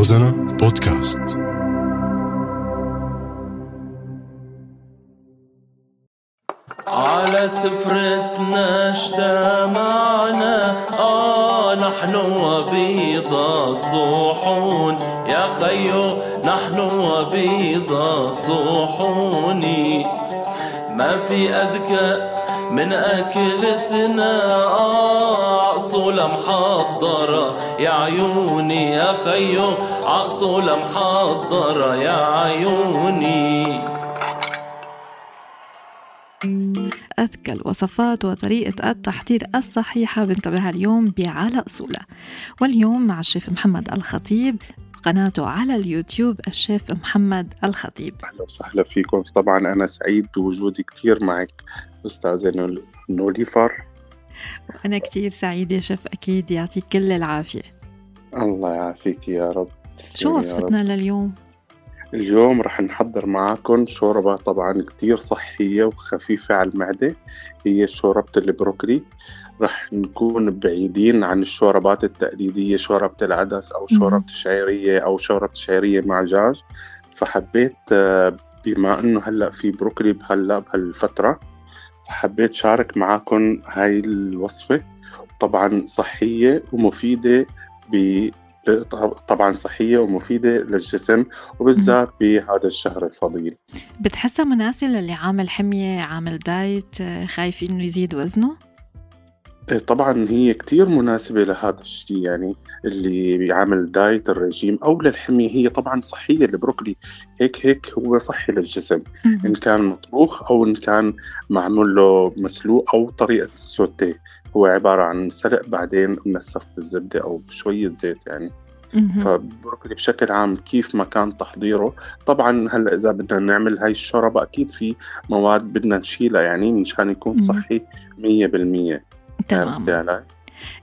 روزانا بودكاست. على سفرتنا اجتمعنا آه نحن وبيض الصحون. يا خيو نحن وبيض الصحون. ما في أذكى من أكلتنا آه عصولة محضرة يا عيوني يا خيو عصولة محضرة يا عيوني. أذكى الوصفات وطريقة التحضير الصحيحة بنتبهها اليوم بعلى أصولها واليوم مع الشيف محمد الخطيب قناته على اليوتيوب الشيف محمد الخطيب. أهلا وسهلا فيكم. طبعا أنا سعيد بوجودي كثير معك أستاذة نول- نوليفر. وأنا كتير سعيدة شيف أكيد يعطيك كل العافية الله يعافيك يا رب شو رب. وصفتنا لليوم؟ اليوم رح نحضر معاكم شوربة طبعا كتير صحية وخفيفة على المعدة هي شوربة البروكلي رح نكون بعيدين عن الشوربات التقليدية شوربة العدس أو. شوربة الشعيرية أو شوربة الشعيرية مع دجاج فحبيت آه، بما إنه هلأ في بروكلي هلأ بهالفترة حبيت شارك معاكم هاي الوصفة. طبعا صحية ومفيدة ب طبعا صحية ومفيدة للجسم وبالذات بهذا الشهر الفضيل. بتحسها مناسبة للي عامل حمية عامل دايت خايف إنه يزيد وزنه؟ طبعا هي كتير مناسبة لهذا الشيء يعني اللي بيعمل دايت الرجيم أو للحمية هي طبعا صحية البروكلي هيك هيك هو صحي للجسم إن. كان مطبوخ أو إن كان معمول له مسلوق أو طريقة السوتيه هو عبارة عن سلق بعدين منسف بالزبدة أو بشوية زيت يعني مهم. فالبروكلي بشكل عام كيف ما كان تحضيره طبعا هلأ إذا بدنا نعمل هاي الشوربة أكيد في مواد بدنا نشيلها يعني مشان يكون. صحي 100% تمام؟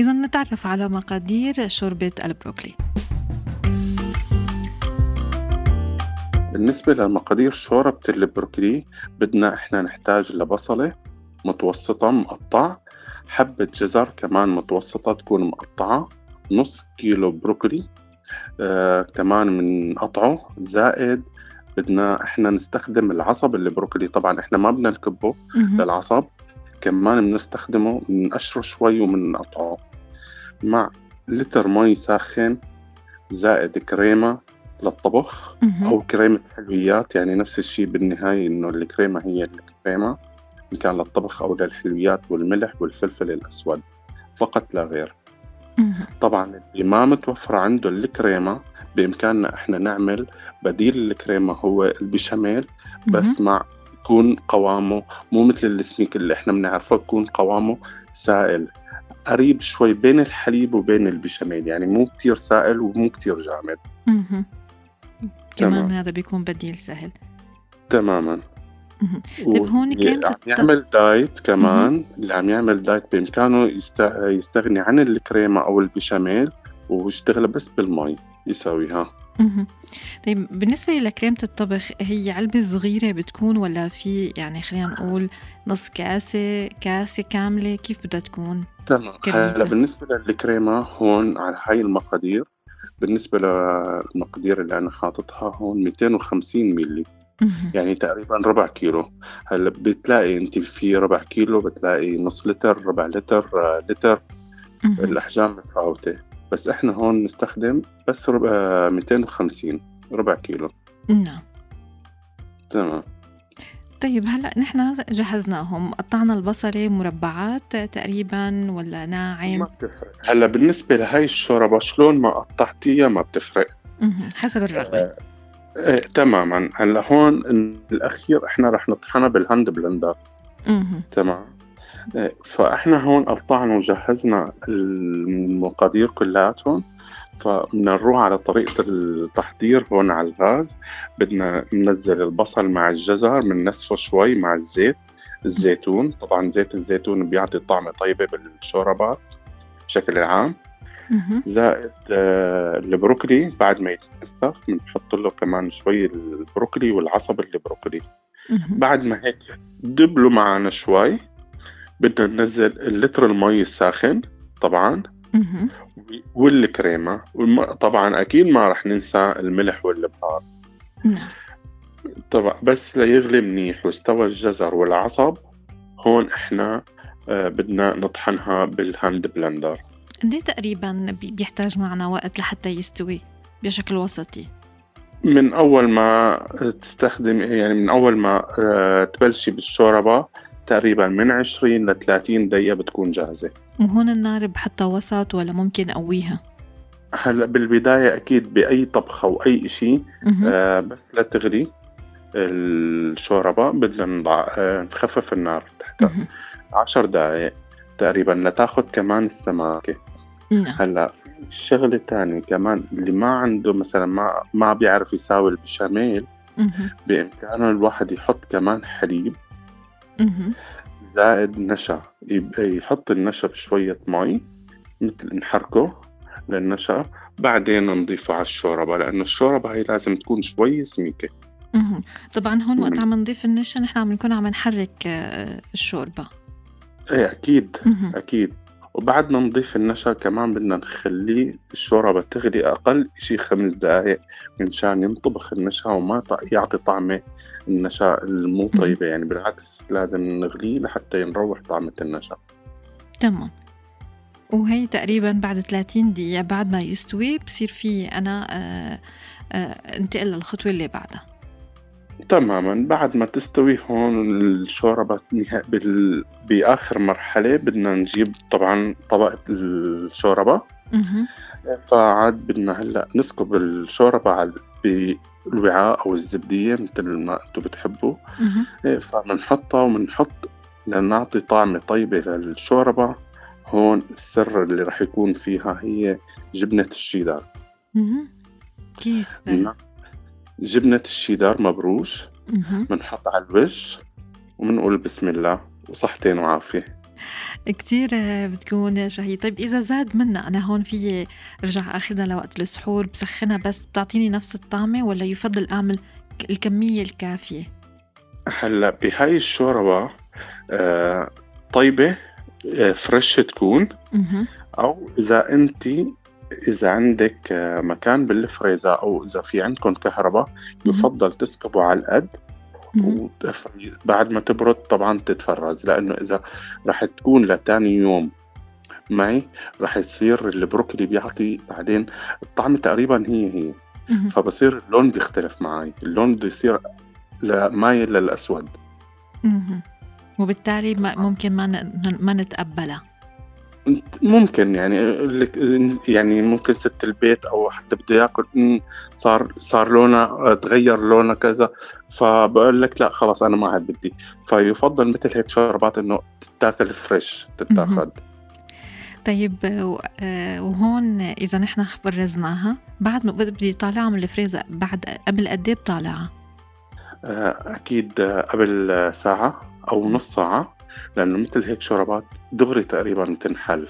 إذا نتعرف على مقادير شوربة البروكلي بالنسبة لمقادير شوربة البروكلي بدنا إحنا نحتاج لبصلة متوسطة مقطع حبة جزر كمان متوسطة تكون مقطعة نص كيلو بروكلي آه كمان بنقطعه زائد بدنا إحنا نستخدم العصب البروكلي طبعا إحنا ما بدنا نكبه. للعصب كمان بنستخدمه بنقشره شوي وبنقطعه مع لتر مي ساخن زائد كريمة للطبخ. أو كريمة حلويات يعني نفس الشيء بالنهاية إنه الكريمة هي الكريمة إن كان للطبخ أو للحلويات والملح والفلفل الأسود فقط لا غير. طبعا اللي ما متوفرة عنده الكريمة بإمكاننا إحنا نعمل بديل الكريمة هو البشاميل. بس مع يكون قوامه مو مثل السميك اللي إحنا بنعرفه يكون قوامه سائل. قريب شوي بين الحليب وبين البشاميل يعني مو كتير سائل ومو كتير جامد. كمان. هذا بيكون بديل سهل. تماما. طيب هون الط- يعمل دايت كمان اللي عم يعمل دايت بإمكانه يست- يستغني عن الكريمة أو البشاميل. ويشتغل بس بالمي يساويها. طيب بالنسبة لكريمة الطبخ هي علبة صغيرة بتكون ولا في يعني خلينا نقول نص كاسة كاسة كاملة كيف بدها تكون؟ تمام. هلا بالنسبة للكريمة هون على هاي المقادير بالنسبة للمقادير اللي أنا حاططها هون 250 ملي. يعني تقريبا ربع كيلو هلا بتلاقي أنت في ربع كيلو بتلاقي نص لتر ربع لتر آه، لتر. الأحجام متفاوتة بس إحنا هون نستخدم بس ربع 250 ربع كيلو. نعم. تمام. طيب هلأ نحن جهزناهم. قطعنا البصلة مربعات تقريبا ولا ما ناعم بتفرق. هلأ بالنسبة لهي الشوربة شلون ما قطعتيها ما بتفرق. حسب الرغبة. إيه تماما. هلأ هون الأخير إحنا رح نطحنها بال hand blender. تمام. فإحنا هون قطعنا وجهزنا المقادير كلاتهم فبدنا نروح على طريقة التحضير هون على الغاز بدنا ننزل البصل مع الجزر بننسفه شوي مع الزيت الزيتون. طبعا زيت الزيتون بيعطي طعمة طيبة بالشوربات بشكل عام. زائد آه، البروكلي. بعد ما يتنسف بنحط له كمان شوي البروكلي والعصب البروكلي. بعد ما هيك دبلوا معنا شوي. بدنا ننزل اللتر المي الساخن طبعا. والكريمة. طبعا أكيد ما رح ننسى الملح والبهار. نعم. طبعا بس ليغلي منيح. واستوى الجزر والعصب هون إحنا آه، بدنا نطحنها بال hand blender قد إيه تقريبا بي- بيحتاج معنا وقت لحتى يستوي بشكل وسطي؟ من أول ما تستخدم يعني من أول ما آه، تبلشي بالشوربة تقريبا من 20 ل 30 دقيقة بتكون جاهزة وهون النار بحطها وسط ولا ممكن أقويها هلا بالبداية أكيد بأي طبخة أو أي إشي مهم. آه، بس لا تغلي الشوربة بدنا نضع آه، نخفف النار مهم. عشر دقايق تقريبا لتاخد كمان السماكة نعم هلا شغلة تانية كمان اللي ما عنده مثلا ما ما بيعرف يساوي البشاميل مهم. بإمكانه الواحد يحط كمان حليب مهم. زائد نشا يبقى يحط النشا بشوية مي مثل نحركه للنشا بعدين نضيفه على الشوربة لأنه الشوربة هي لازم تكون شوي سميكة مهم. طبعا هون وقت. عم نضيف النشا نحن عم نكون عم نحرك آه، الشوربة إيه أكيد مهم. أكيد وبعد ما نضيف النشا كمان بدنا نخليه الشوربة تغلي أقل شي خمس دقايق منشان ينطبخ النشا وما يعطي طعمة النشا المو طيبة. يعني بالعكس لازم نغليه لحتى نروح طعمة النشا. تمام. وهي تقريبا بعد 30 دقيقة بعد ما يستوي بصير في أنا آه، آه، انتقل للخطوة اللي بعدها. تماما بعد ما تستوي هون الشوربة بال... بآخر مرحلة بدنا نجيب طبعا طبقة الشوربة. فعاد بدنا هلأ نسكب الشوربة على بالوعاء أو الزبدية مثل ما أنتم بتحبوا. إيه، فبنحطها وبنحط لنعطي طعمة طيبة للشوربة هون السر اللي رح يكون فيها هي جبنة الشيدار مهم. كيف؟ نعم. جبنة الشيدار مبروش مهم. بنحط على الوش وبنقول بسم الله وصحتين وعافية كتير بتكون شهية طيب إذا زاد منا أنا هون في رجع أخذها لوقت السحور بسخنها بس بتعطيني نفس الطعمة ولا يفضل أعمل الكمية الكافية هلأ بهاي الشوربة آه طيبة آه فريش تكون. أو إذا أنت إذا عندك آه مكان بالفريزر أو إذا في عندكم كهرباء. يفضل تسكبوا على القد بعد ما تبرد طبعا تتفرز لأنه إذا رح تكون لتاني يوم معي رح يصير البروكلي بيعطي بعدين الطعم تقريبا هي هي. فبصير اللون بيختلف معي اللون بده يصير ل- مايل للأسود. وبالتالي ممكن ما ما نتقبلها ممكن يعني يعني ممكن ست البيت أو حدا بده ياكل "أمم، صار صار لونها تغير لونها كذا فبقول لك لا خلاص أنا ما عاد بدي. فيفضل مثل هيك شوربات إنه تتاكل فريش تتاخذ طيب آه، وهون إذا نحن فرزناها بعد ما بدي طالعها من الفريزر بعد قبل قد إيه بطالعها؟ آه، أكيد آه، قبل ساعة أو نص ساعة. لأنه مثل هيك شوربات دغري تقريبا بتنحل.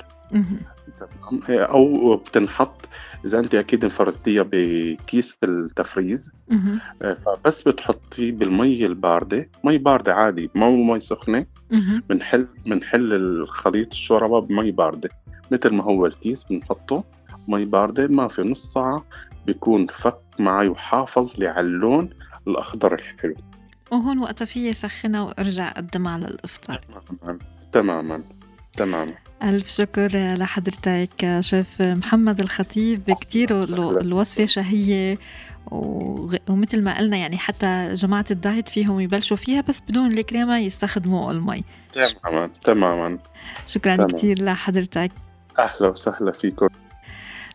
أو بتنحط. إذا أنت أكيد فرزتيها بكيس التفريز. مهم. فبس بتحطيه بالمي الباردة. مي باردة عادي مو مي سخنة. مهم. بنحل بنحل الخليط الشوربة بمي باردة. مثل ما هو الكيس بنحطه. مي باردة ما في نص ساعة بيكون فك معي وحافظ لي على اللون الأخضر الحلو. وهون وقتها في سخنها وارجع أقدمها للافطار تماما. تماما. تماما. ألف شكر لحضرتك شيف محمد الخطيب. كتير ال- الوصفة شهية ومثل ما قلنا يعني حتى جماعة الدايت فيهم يبلشوا فيها بس بدون الكريمة يستخدموا المي. تماما. تماما. شكرا تمام. كتير لحضرتك. أهلا وسهلا فيكم.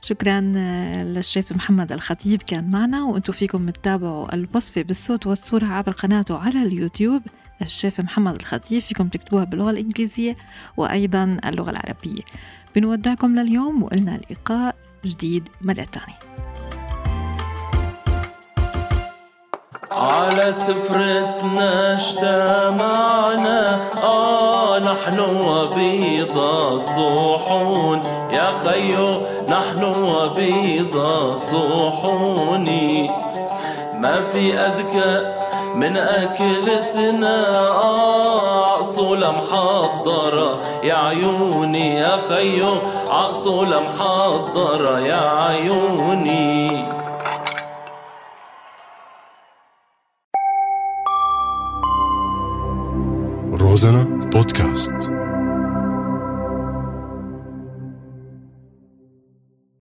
شكرا آه، للشيف محمد الخطيب كان معنا وأنتم فيكم تتابعوا الوصفة بالصوت والصورة عبر قناته على اليوتيوب. الشيف محمد الخطيب فيكم تكتبوها باللغة الإنجليزية وأيضا اللغة العربية. بنودعكم لليوم وقلنا لقاء جديد مرة تانية على سفرتنا اجتمعنا آه نحن وبيض الصحون. يا خيو نحن وبيض الصحون ما في أذكى من أكلتنا. عقصولة محضرة يا عيوني يا خيو عقصولة محضرة يا عيوني. روزانا بودكاست.